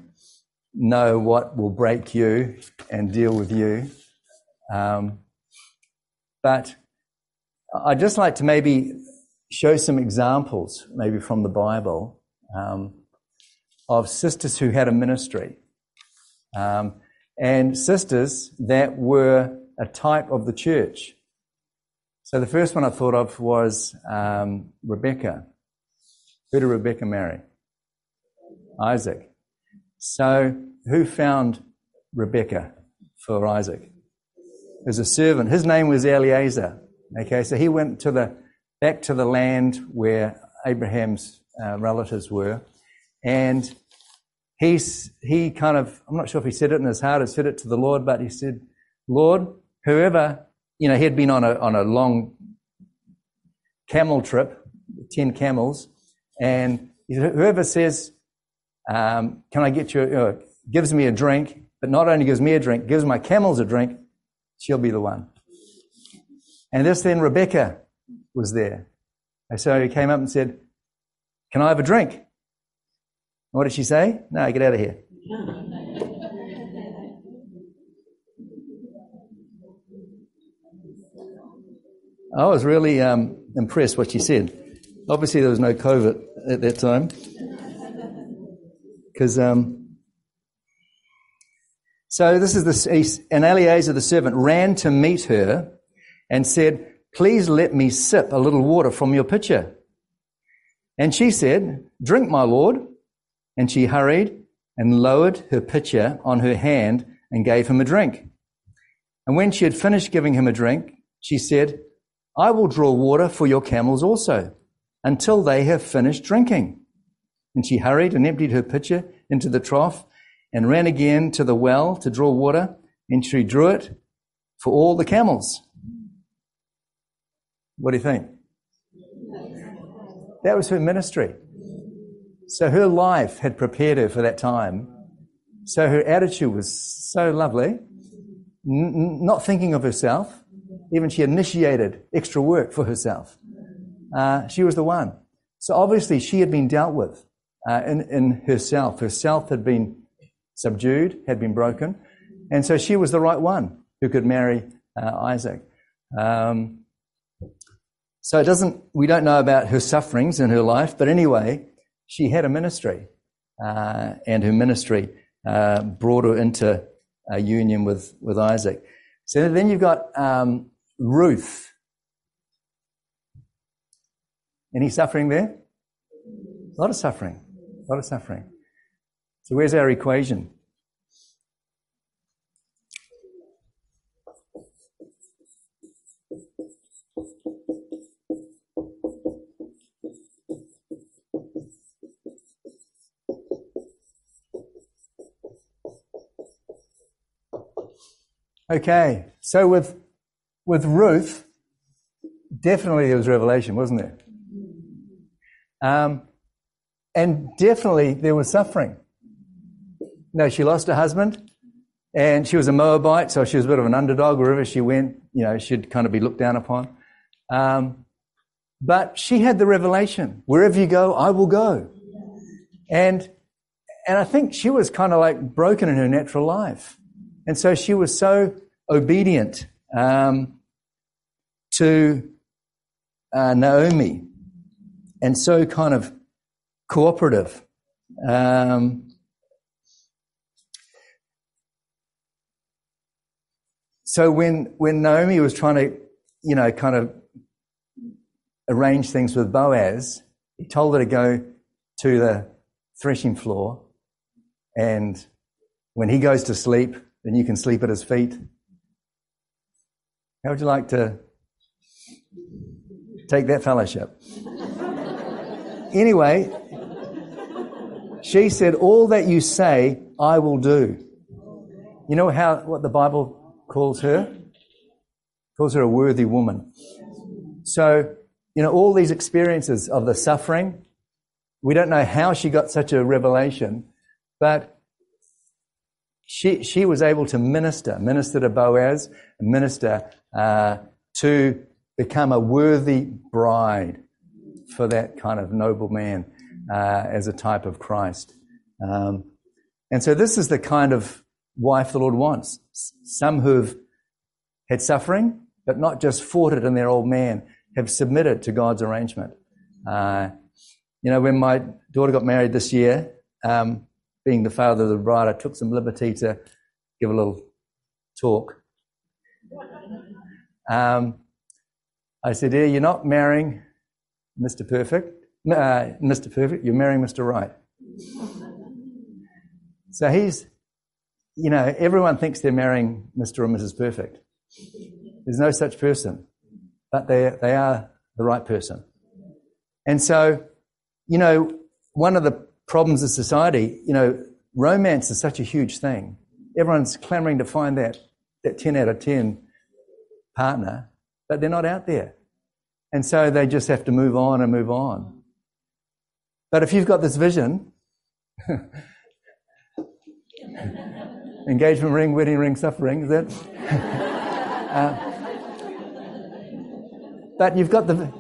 know what will break you and deal with you. Um, but I'd just like to maybe show some examples, maybe from the Bible, um, of sisters who had a ministry. um, and sisters that were a type of the church. So the first one I thought of was um, Rebecca. Who did Rebecca marry? Isaac. So who found Rebecca for Isaac? There's a servant. His name was Eliezer. Okay, so he went to the back to the land where Abraham's uh, relatives were, and he's he kind of I'm not sure if he said it in his heart or said it to the Lord, but he said, "Lord, whoever you know, he had been on a on a long camel trip, ten camels, and whoever says, um, "Can I get you?" Uh, gives me a drink, but not only gives me a drink, gives my camels a drink, she'll be the one. And this then Rebecca was there. And so he came up and said, Can I have a drink? What did she say? No, get out of here. I was really um, impressed what she said. Obviously, there was no COVID at that time. Because, um, so this is the, and Eliezer the servant ran to meet her and said, Please let me sip a little water from your pitcher. And she said, Drink, my lord. And she hurried and lowered her pitcher on her hand and gave him a drink. And when she had finished giving him a drink, she said, I will draw water for your camels also until they have finished drinking. And she hurried and emptied her pitcher into the trough and ran again to the well to draw water, and she drew it for all the camels. What do you think? That was her ministry. So her life had prepared her for that time. So her attitude was so lovely, N- not thinking of herself. Even she initiated extra work for herself. Uh, she was the one. So obviously she had been dealt with uh, in, in herself. Herself had been subdued, had been broken. And so she was the right one who could marry uh, Isaac. Um, so it doesn't, we don't know about her sufferings in her life, but anyway, she had a ministry, uh, and her ministry uh, brought her into a union with, with Isaac. So then you've got um, Ruth. Any suffering there? A lot of suffering. A lot of suffering. So where's our equation? Okay, so with with Ruth, definitely there was revelation, wasn't there? Um, and definitely there was suffering. No, she lost her husband, and she was a Moabite, so she was a bit of an underdog wherever she went. You know, she'd kind of be looked down upon. Um, but she had the revelation: wherever you go, I will go. And and I think she was kind of like broken in her natural life. And so she was so obedient um, to uh, Naomi and so kind of cooperative. Um, so when when Naomi was trying to, you know, kind of arrange things with Boaz, he told her to go to the threshing floor, and when he goes to sleep, then you can sleep at his feet. How would you like to take that fellowship? Anyway, she said, All that you say, I will do. You know how what the Bible calls her? calls her a worthy woman. So, you know, all these experiences of the suffering, we don't know how she got such a revelation, but she, she was able to minister, minister to Boaz, minister uh, to become a worthy bride for that kind of noble man uh, as a type of Christ. Um, and so this is the kind of wife the Lord wants. Some who've had suffering, but not just fought it in their old man, have submitted to God's arrangement. Uh, you know, when my daughter got married this year, um, being the father of the bride, I took some liberty to give a little talk. Um, I said, "Dear, you're not marrying Mr. Perfect, uh, Mr. Perfect. You're marrying Mr. Right." So he's, you know, everyone thinks they're marrying Mr. or Mrs. Perfect. There's no such person, but they they are the right person. And so, you know, one of the problems of society, you know, romance is such a huge thing. Everyone's clamoring to find that, that 10 out of 10 partner, but they're not out there. And so they just have to move on and move on. But if you've got this vision, engagement ring, wedding ring, suffering, is that? uh, but you've got the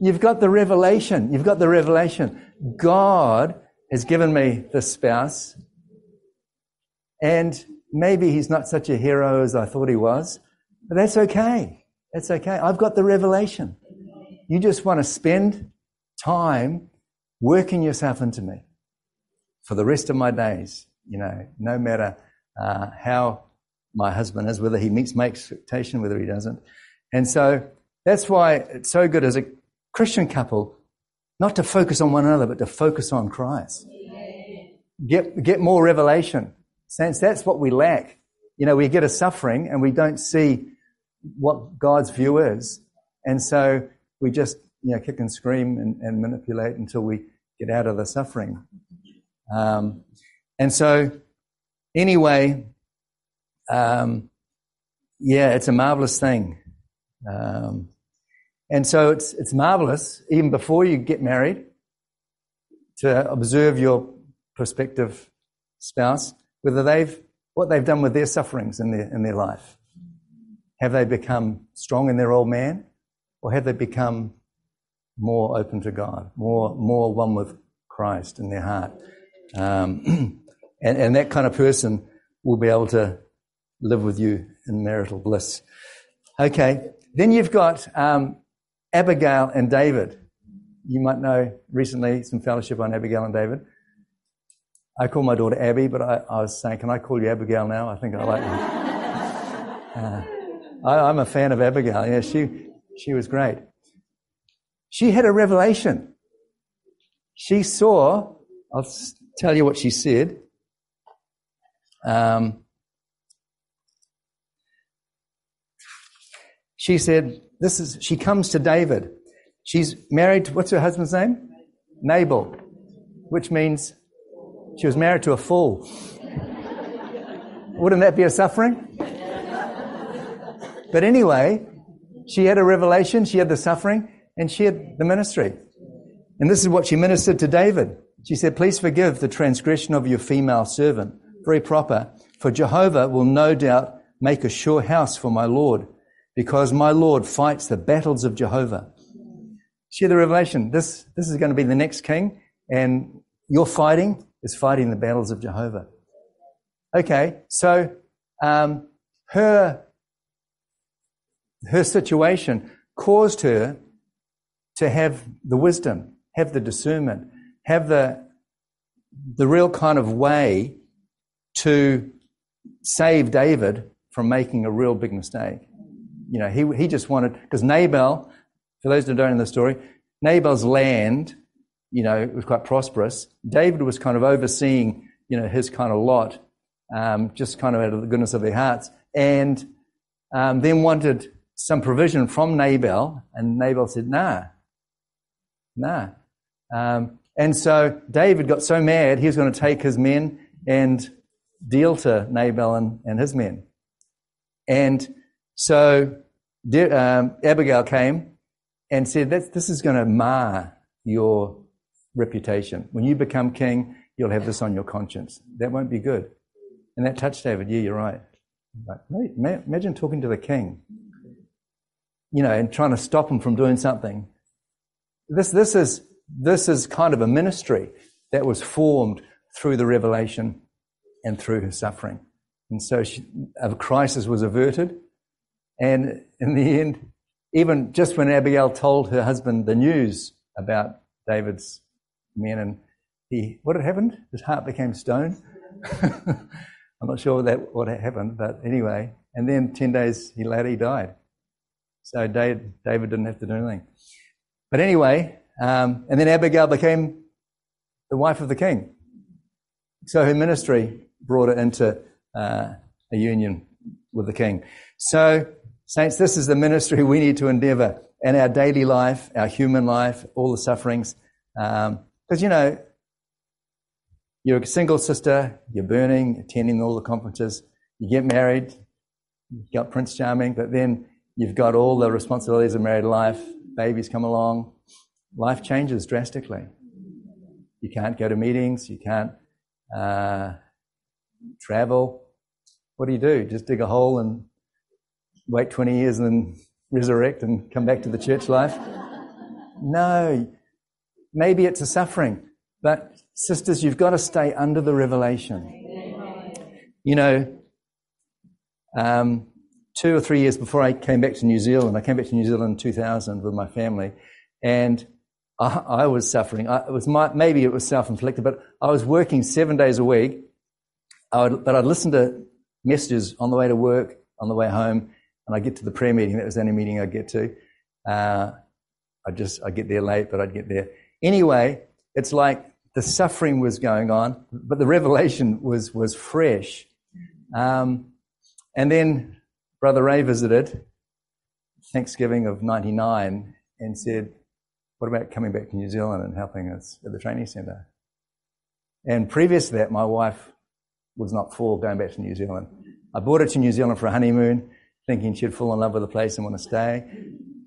You've got the revelation. You've got the revelation. God has given me this spouse, and maybe he's not such a hero as I thought he was, but that's okay. That's okay. I've got the revelation. You just want to spend time working yourself into me for the rest of my days, you know, no matter uh, how my husband is, whether he meets my expectation, whether he doesn't. And so that's why it's so good as a Christian couple not to focus on one another, but to focus on Christ. Get, get more revelation. Since that's what we lack. You know, we get a suffering and we don't see what God's view is. And so we just, you know, kick and scream and, and manipulate until we get out of the suffering. Um, and so, anyway, um, yeah, it's a marvelous thing. Um, and so it's, it's marvelous, even before you get married, to observe your prospective spouse, whether they've, what they've done with their sufferings in their, in their life. Have they become strong in their old man? Or have they become more open to God, more, more one with Christ in their heart? Um, and, and that kind of person will be able to live with you in marital bliss. Okay, then you've got um, Abigail and David. You might know recently some fellowship on Abigail and David. I call my daughter Abby, but I, I was saying, can I call you Abigail now? I think I like. Uh, I, am a fan of Abigail. Yeah, she, she was great. She had a revelation. She saw, I'll tell you what she said. Um, she said, this is, she comes to David. She's married to, what's her husband's name? Nabal, which means she was married to a fool. Wouldn't that be a suffering? But anyway, she had a revelation, she had the suffering, and she had the ministry. And this is what she ministered to David. She said, Please forgive the transgression of your female servant. Very proper. For Jehovah will no doubt make a sure house for my Lord because my Lord fights the battles of Jehovah. She had the revelation. This, this is going to be the next king, and your fighting is fighting the battles of Jehovah. Okay, so um, her her situation caused her to have the wisdom, have the discernment, have the the real kind of way to save David from making a real big mistake you know, he, he just wanted, because Nabal, for those that don't know the story, Nabal's land, you know, was quite prosperous. David was kind of overseeing, you know, his kind of lot, um, just kind of out of the goodness of their hearts, and um, then wanted some provision from Nabal, and Nabal said, nah, nah. Um, and so David got so mad, he was going to take his men and deal to Nabal and, and his men. And so um, Abigail came and said, This is going to mar your reputation. When you become king, you'll have this on your conscience. That won't be good. And that touched David. Yeah, you're right. Like, imagine talking to the king, you know, and trying to stop him from doing something. This, this, is, this is kind of a ministry that was formed through the revelation and through her suffering. And so she, a crisis was averted and in the end, even just when Abigail told her husband the news about David's men and he, what had happened? His heart became stone. I'm not sure that what happened, but anyway. And then 10 days later, he died. So David, didn't have to do anything. But anyway, um, and then Abigail became the wife of the king. So her ministry brought her into uh, a union with the king. So, saints, this is the ministry we need to endeavor in our daily life, our human life, all the sufferings. Because, um, you know, you're a single sister, you're burning, attending all the conferences, you get married, you've got Prince Charming, but then you've got all the responsibilities of married life, babies come along, life changes drastically. You can't go to meetings, you can't uh, travel. What do you do? Just dig a hole and wait 20 years and then resurrect and come back to the church life? No. Maybe it's a suffering, but sisters, you've got to stay under the revelation. You know, um, two or three years before I came back to New Zealand, I came back to New Zealand in 2000 with my family, and I, I was suffering. I, it was my, maybe it was self-inflicted, but I was working seven days a week. Would, but I'd listen to messages on the way to work, on the way home, and I'd get to the prayer meeting. That was the only meeting I'd get to. Uh, I just I'd get there late, but I'd get there anyway. It's like the suffering was going on, but the revelation was was fresh. Um, and then Brother Ray visited Thanksgiving of '99 and said, what about coming back to New Zealand and helping us at the training centre? And previous to that, my wife was not for going back to New Zealand. I brought her to New Zealand for a honeymoon, thinking she'd fall in love with the place and want to stay.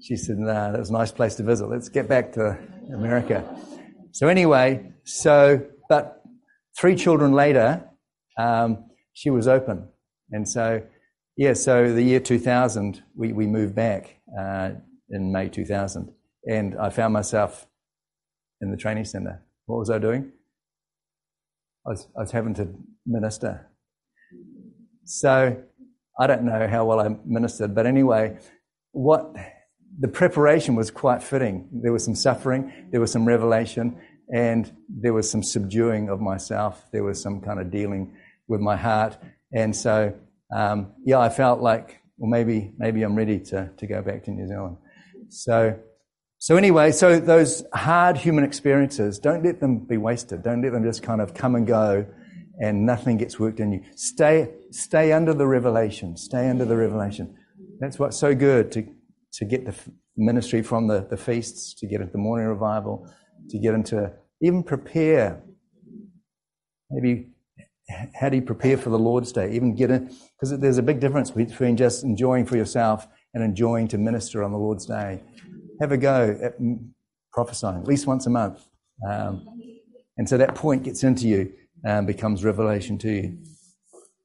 She said, "No, nah, that's a nice place to visit. Let's get back to America." So anyway, so but three children later, um, she was open, and so yeah, so the year 2000, we we moved back uh, in May 2000 and I found myself in the training center. What was I doing? I was, I was having to minister. So I don't know how well I ministered, but anyway, what the preparation was quite fitting. There was some suffering, there was some revelation, and there was some subduing of myself. There was some kind of dealing with my heart, and so um, yeah, I felt like well maybe maybe I'm ready to to go back to New Zealand. So so anyway, so those hard human experiences, don't let them be wasted. Don't let them just kind of come and go and nothing gets worked in you. Stay, stay under the revelation. Stay under the revelation. That's what's so good to, to get the ministry from the, the feasts, to get into the morning revival, to get into, even prepare. Maybe how do you prepare for the Lord's Day? Even get in, because there's a big difference between just enjoying for yourself and enjoying to minister on the Lord's Day have a go at prophesying at least once a month. Um, and so that point gets into you and becomes revelation to you.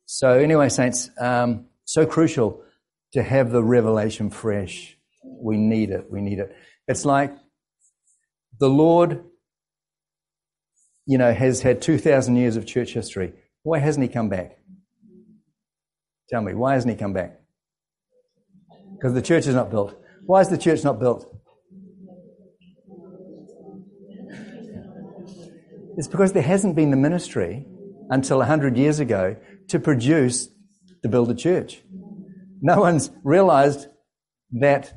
So, anyway, Saints, um, so crucial to have the revelation fresh. We need it. We need it. It's like the Lord, you know, has had 2,000 years of church history. Why hasn't he come back? Tell me, why hasn't he come back? Because the church is not built. Why is the church not built? It's because there hasn't been the ministry until 100 years ago to produce to build a church. No one's realized that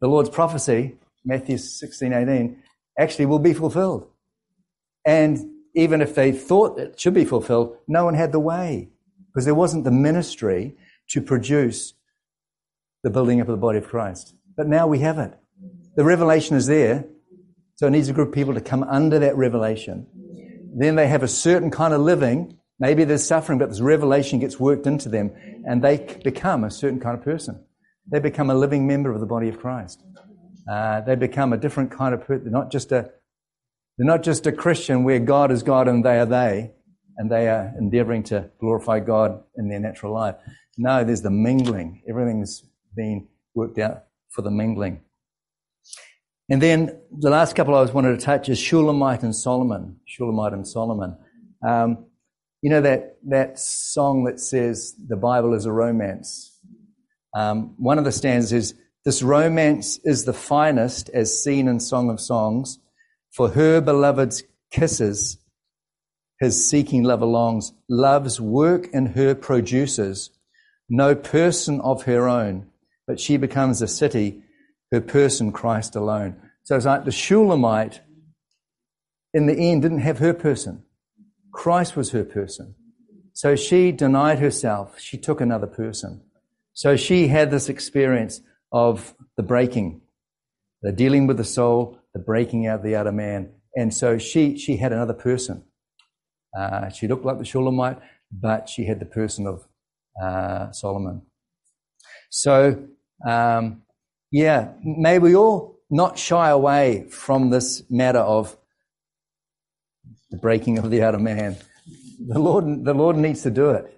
the Lord's prophecy, Matthew 16, 18, actually will be fulfilled. And even if they thought it should be fulfilled, no one had the way because there wasn't the ministry to produce the building up of the body of Christ. But now we have it. The revelation is there. So it needs a group of people to come under that revelation then they have a certain kind of living. Maybe there's suffering, but this revelation gets worked into them and they become a certain kind of person. They become a living member of the body of Christ. Uh, they become a different kind of person. Not just a, they're not just a Christian where God is God and they are they, and they are endeavoring to glorify God in their natural life. No, there's the mingling. Everything's been worked out for the mingling. And then the last couple I was wanted to touch is Shulamite and Solomon. Shulamite and Solomon. Um, you know that, that song that says the Bible is a romance? Um, one of the stanzas is, this romance is the finest as seen in Song of Songs, for her beloved's kisses his seeking lover longs. Love's work in her produces no person of her own, but she becomes a city, her person Christ alone. So it's like the Shulamite in the end didn't have her person. Christ was her person. So she denied herself. She took another person. So she had this experience of the breaking, the dealing with the soul, the breaking out of the outer man. And so she, she had another person. Uh, she looked like the Shulamite, but she had the person of uh, Solomon. So, um, yeah, may we all not shy away from this matter of the breaking of the outer man. The Lord, the Lord needs to do it.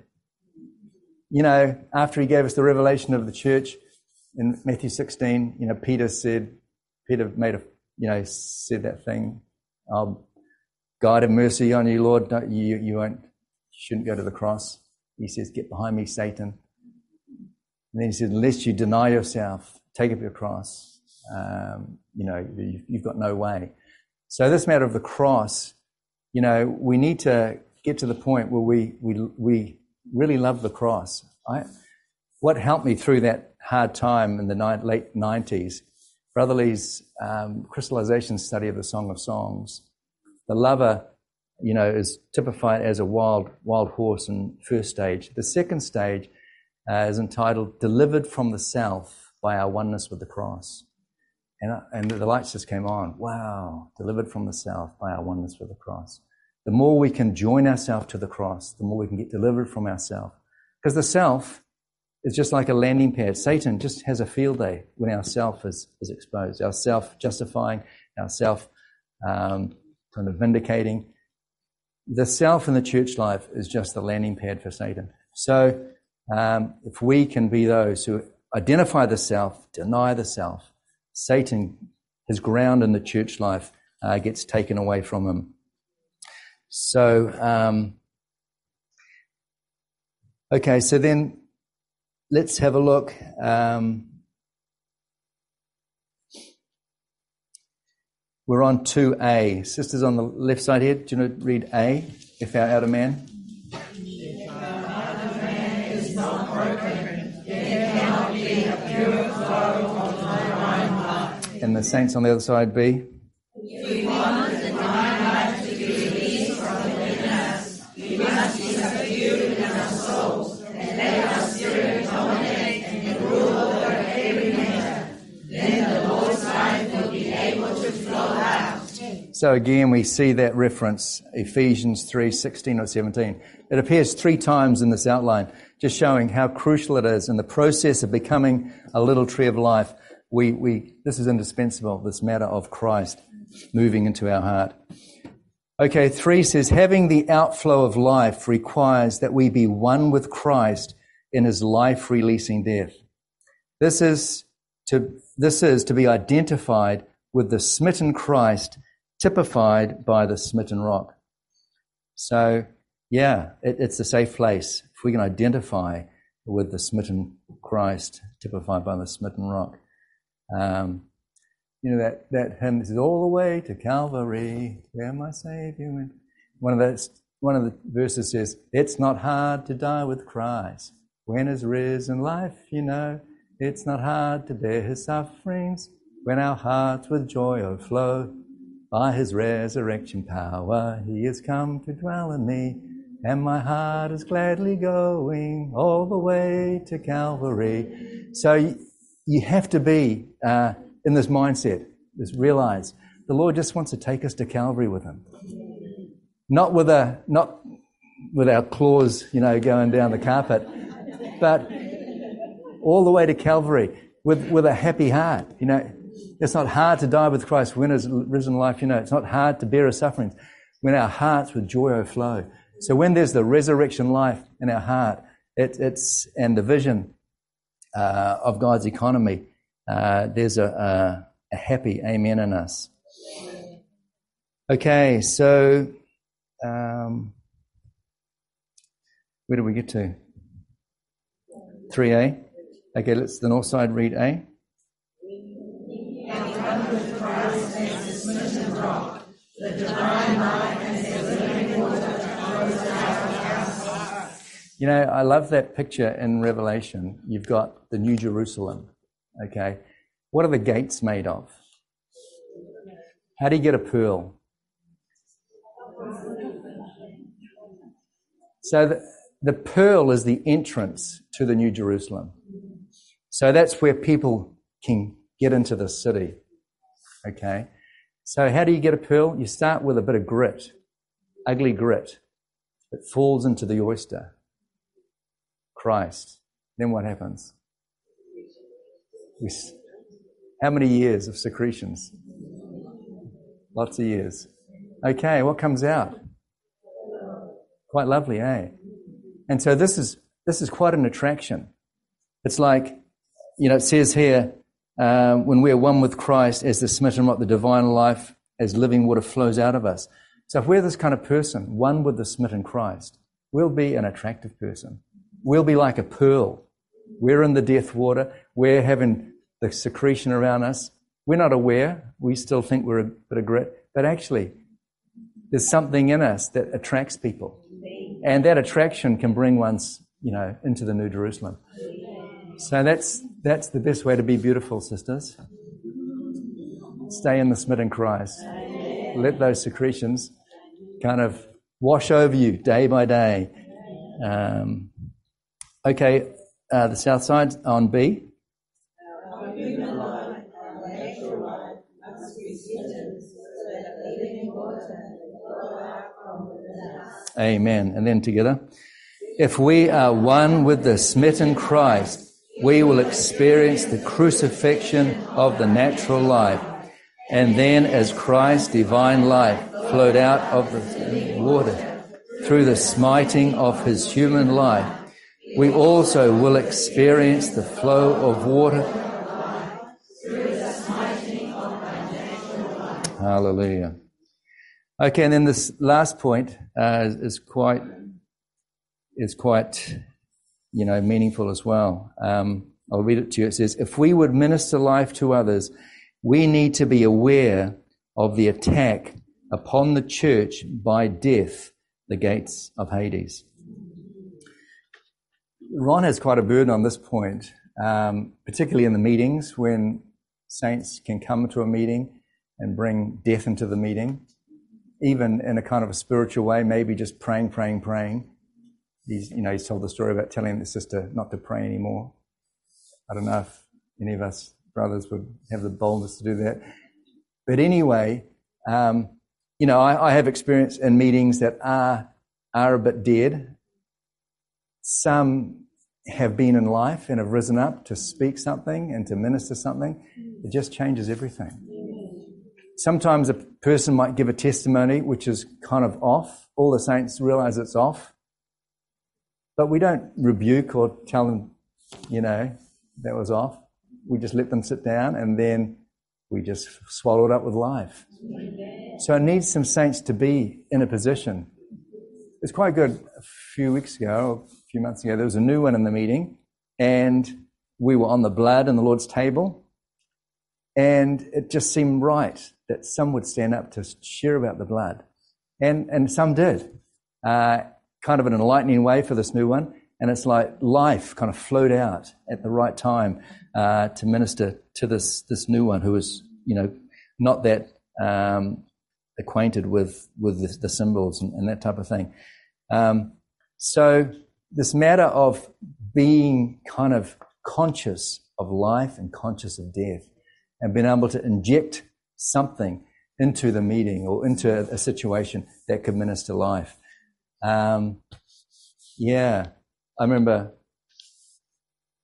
You know, after He gave us the revelation of the church in Matthew 16, you know, Peter said, Peter made a, you know, said that thing, oh, God have mercy on you, Lord. Don't, you, you won't, shouldn't go to the cross. He says, Get behind me, Satan. And then he says, Unless you deny yourself, take up your cross, um, you know, you've got no way. So, this matter of the cross, you know, we need to get to the point where we, we, we really love the cross. I, what helped me through that hard time in the ni- late 90s, Brother Lee's um, crystallization study of the Song of Songs, the lover, you know, is typified as a wild, wild horse in first stage. The second stage uh, is entitled Delivered from the Self by Our Oneness with the Cross. And, uh, and the lights just came on. Wow, delivered from the self by our oneness with the cross. The more we can join ourselves to the cross, the more we can get delivered from ourself. Because the self is just like a landing pad. Satan just has a field day when our self is, is exposed. Our self justifying, our self um, kind of vindicating. The self in the church life is just the landing pad for Satan. So um, if we can be those who identify the self, deny the self, Satan, his ground in the church life, uh, gets taken away from him. So, um, okay, so then let's have a look. Um, we're on 2A. Sisters on the left side here, do you want to read A? If our outer man. and the saints on the other side be? If we want the divine life to be released from within us, we must be subdued in our souls and let our spirit dominate and rule over every matter. Then the Lord's life will be able to flow out. So again, we see that reference, Ephesians 3, 16 or 17. It appears three times in this outline, just showing how crucial it is in the process of becoming a little tree of life we, we, this is indispensable, this matter of Christ moving into our heart. Okay, three says, having the outflow of life requires that we be one with Christ in his life releasing death. This is to, this is to be identified with the smitten Christ typified by the smitten rock. So, yeah, it, it's a safe place if we can identify with the smitten Christ typified by the smitten rock. Um, you know that that hymn is all the way to Calvary, where my Savior went. One of the one of the verses says, "It's not hard to die with Christ when His risen life, you know. It's not hard to bear His sufferings when our hearts with joy overflow. By His resurrection power, He has come to dwell in me." And my heart is gladly going all the way to Calvary. So you have to be uh, in this mindset, just realize the Lord just wants to take us to Calvary with Him. Not with a, not with our claws, you know, going down the carpet, but all the way to Calvary with, with a happy heart. You know, it's not hard to die with Christ when his risen life, you know, it's not hard to bear his sufferings when our hearts with joy overflow. So when there's the resurrection life in our heart, it, it's, and the vision uh, of God's economy, uh, there's a, a, a, happy amen in us. Okay, so um, where do we get to? 3a. Okay, let's the north side read A. The divine the living. You know, I love that picture in Revelation. You've got the New Jerusalem. Okay. What are the gates made of? How do you get a pearl? So the, the pearl is the entrance to the New Jerusalem. So that's where people can get into the city. Okay. So how do you get a pearl? You start with a bit of grit, ugly grit. It falls into the oyster. Christ. Then what happens? We, how many years of secretions? Lots of years. Okay, what comes out? Quite lovely, eh? And so this is this is quite an attraction. It's like, you know, it says here, um, when we are one with Christ, as the smitten rock, the divine life, as living water flows out of us. So if we're this kind of person, one with the smitten Christ, we'll be an attractive person. We'll be like a pearl. We're in the death water. We're having the secretion around us. We're not aware. We still think we're a bit of grit. But actually, there's something in us that attracts people. And that attraction can bring one's, you know, into the New Jerusalem. So that's, that's the best way to be beautiful, sisters. Stay in the smitten Christ. Let those secretions kind of wash over you day by day. Um, okay, uh, the south side on B. Amen. And then together. If we are one with the smitten Christ, we will experience the crucifixion of the natural life. And then as Christ's divine life flowed out of the water through the smiting of his human life, we also will experience the flow of water. Hallelujah. Okay, and then this last point uh, is, is, quite is quite you know meaningful as well. Um, I'll read it to you. It says, "If we would minister life to others, we need to be aware of the attack upon the church by death, the gates of Hades." Ron has quite a burden on this point, um, particularly in the meetings when saints can come to a meeting and bring death into the meeting even in a kind of a spiritual way, maybe just praying, praying, praying. He's, you know, he's told the story about telling the sister not to pray anymore. I don't know if any of us brothers would have the boldness to do that. But anyway, um, you know, I, I, have experience in meetings that are are a bit dead. Some have been in life and have risen up to speak something and to minister something. It just changes everything. Sometimes a person might give a testimony which is kind of off. All the saints realize it's off. But we don't rebuke or tell them, you know, that was off. We just let them sit down and then we just swallow it up with life. So it needs some saints to be in a position. It's quite good. A few weeks ago, a few months ago, there was a new one in the meeting and we were on the blood and the Lord's table. And it just seemed right that some would stand up to share about the blood. And, and some did, uh, kind of an enlightening way for this new one. And it's like life kind of flowed out at the right time uh, to minister to this, this new one who was, you know, not that um, acquainted with, with the, the symbols and, and, that type of thing. Um, so this matter of being kind of conscious of life and conscious of death and being able to inject something into the meeting or into a, a situation that could minister life. Um, yeah, I remember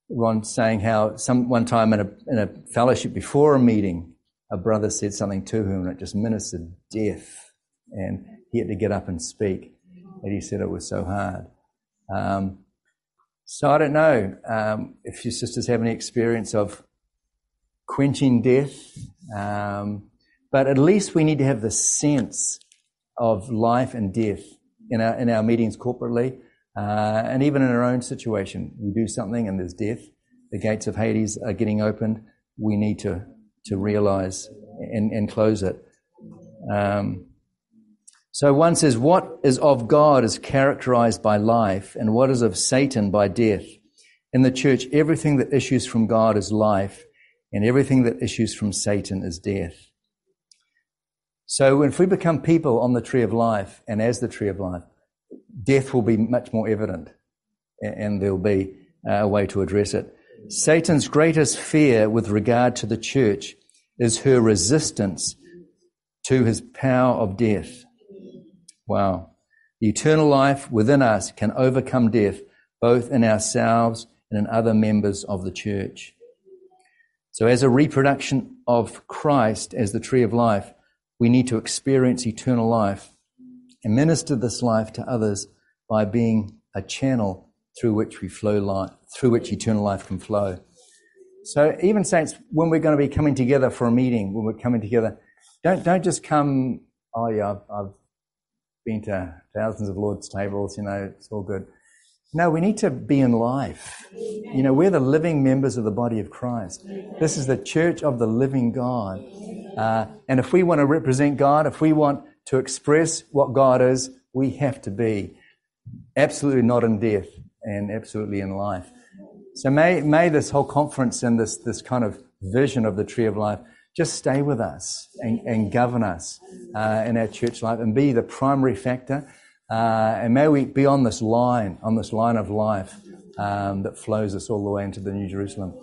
Ron saying how some one time in a in a fellowship before a meeting, a brother said something to him and it just ministered death, and he had to get up and speak. And he said it was so hard. Um, so I don't know um, if your sisters have any experience of quenching death. Um, but at least we need to have the sense of life and death in our, in our meetings corporately, uh, and even in our own situation. We do something and there's death. The gates of Hades are getting opened. We need to, to realize and, and close it. Um, So one says, what is of God is characterized by life, and what is of Satan by death. In the church, everything that issues from God is life, and everything that issues from Satan is death. So if we become people on the tree of life and as the tree of life, death will be much more evident, and there'll be a way to address it. Satan's greatest fear with regard to the church is her resistance to his power of death. Wow. The eternal life within us can overcome death, both in ourselves and in other members of the church. So, as a reproduction of Christ as the tree of life, we need to experience eternal life and minister this life to others by being a channel through which we flow life, through which eternal life can flow. So, even saints, when we're going to be coming together for a meeting, when we're coming together, don't don't just come. Oh yeah, I've, I've been to thousands of Lord's tables, you know, it's all good. No, we need to be in life. You know, we're the living members of the body of Christ. This is the church of the living God. Uh, and if we want to represent God, if we want to express what God is, we have to be absolutely not in death and absolutely in life. So may, may this whole conference and this, this kind of vision of the tree of life just stay with us and, and govern us uh, in our church life and be the primary factor. Uh, and may we be on this line, on this line of life um, that flows us all the way into the New Jerusalem.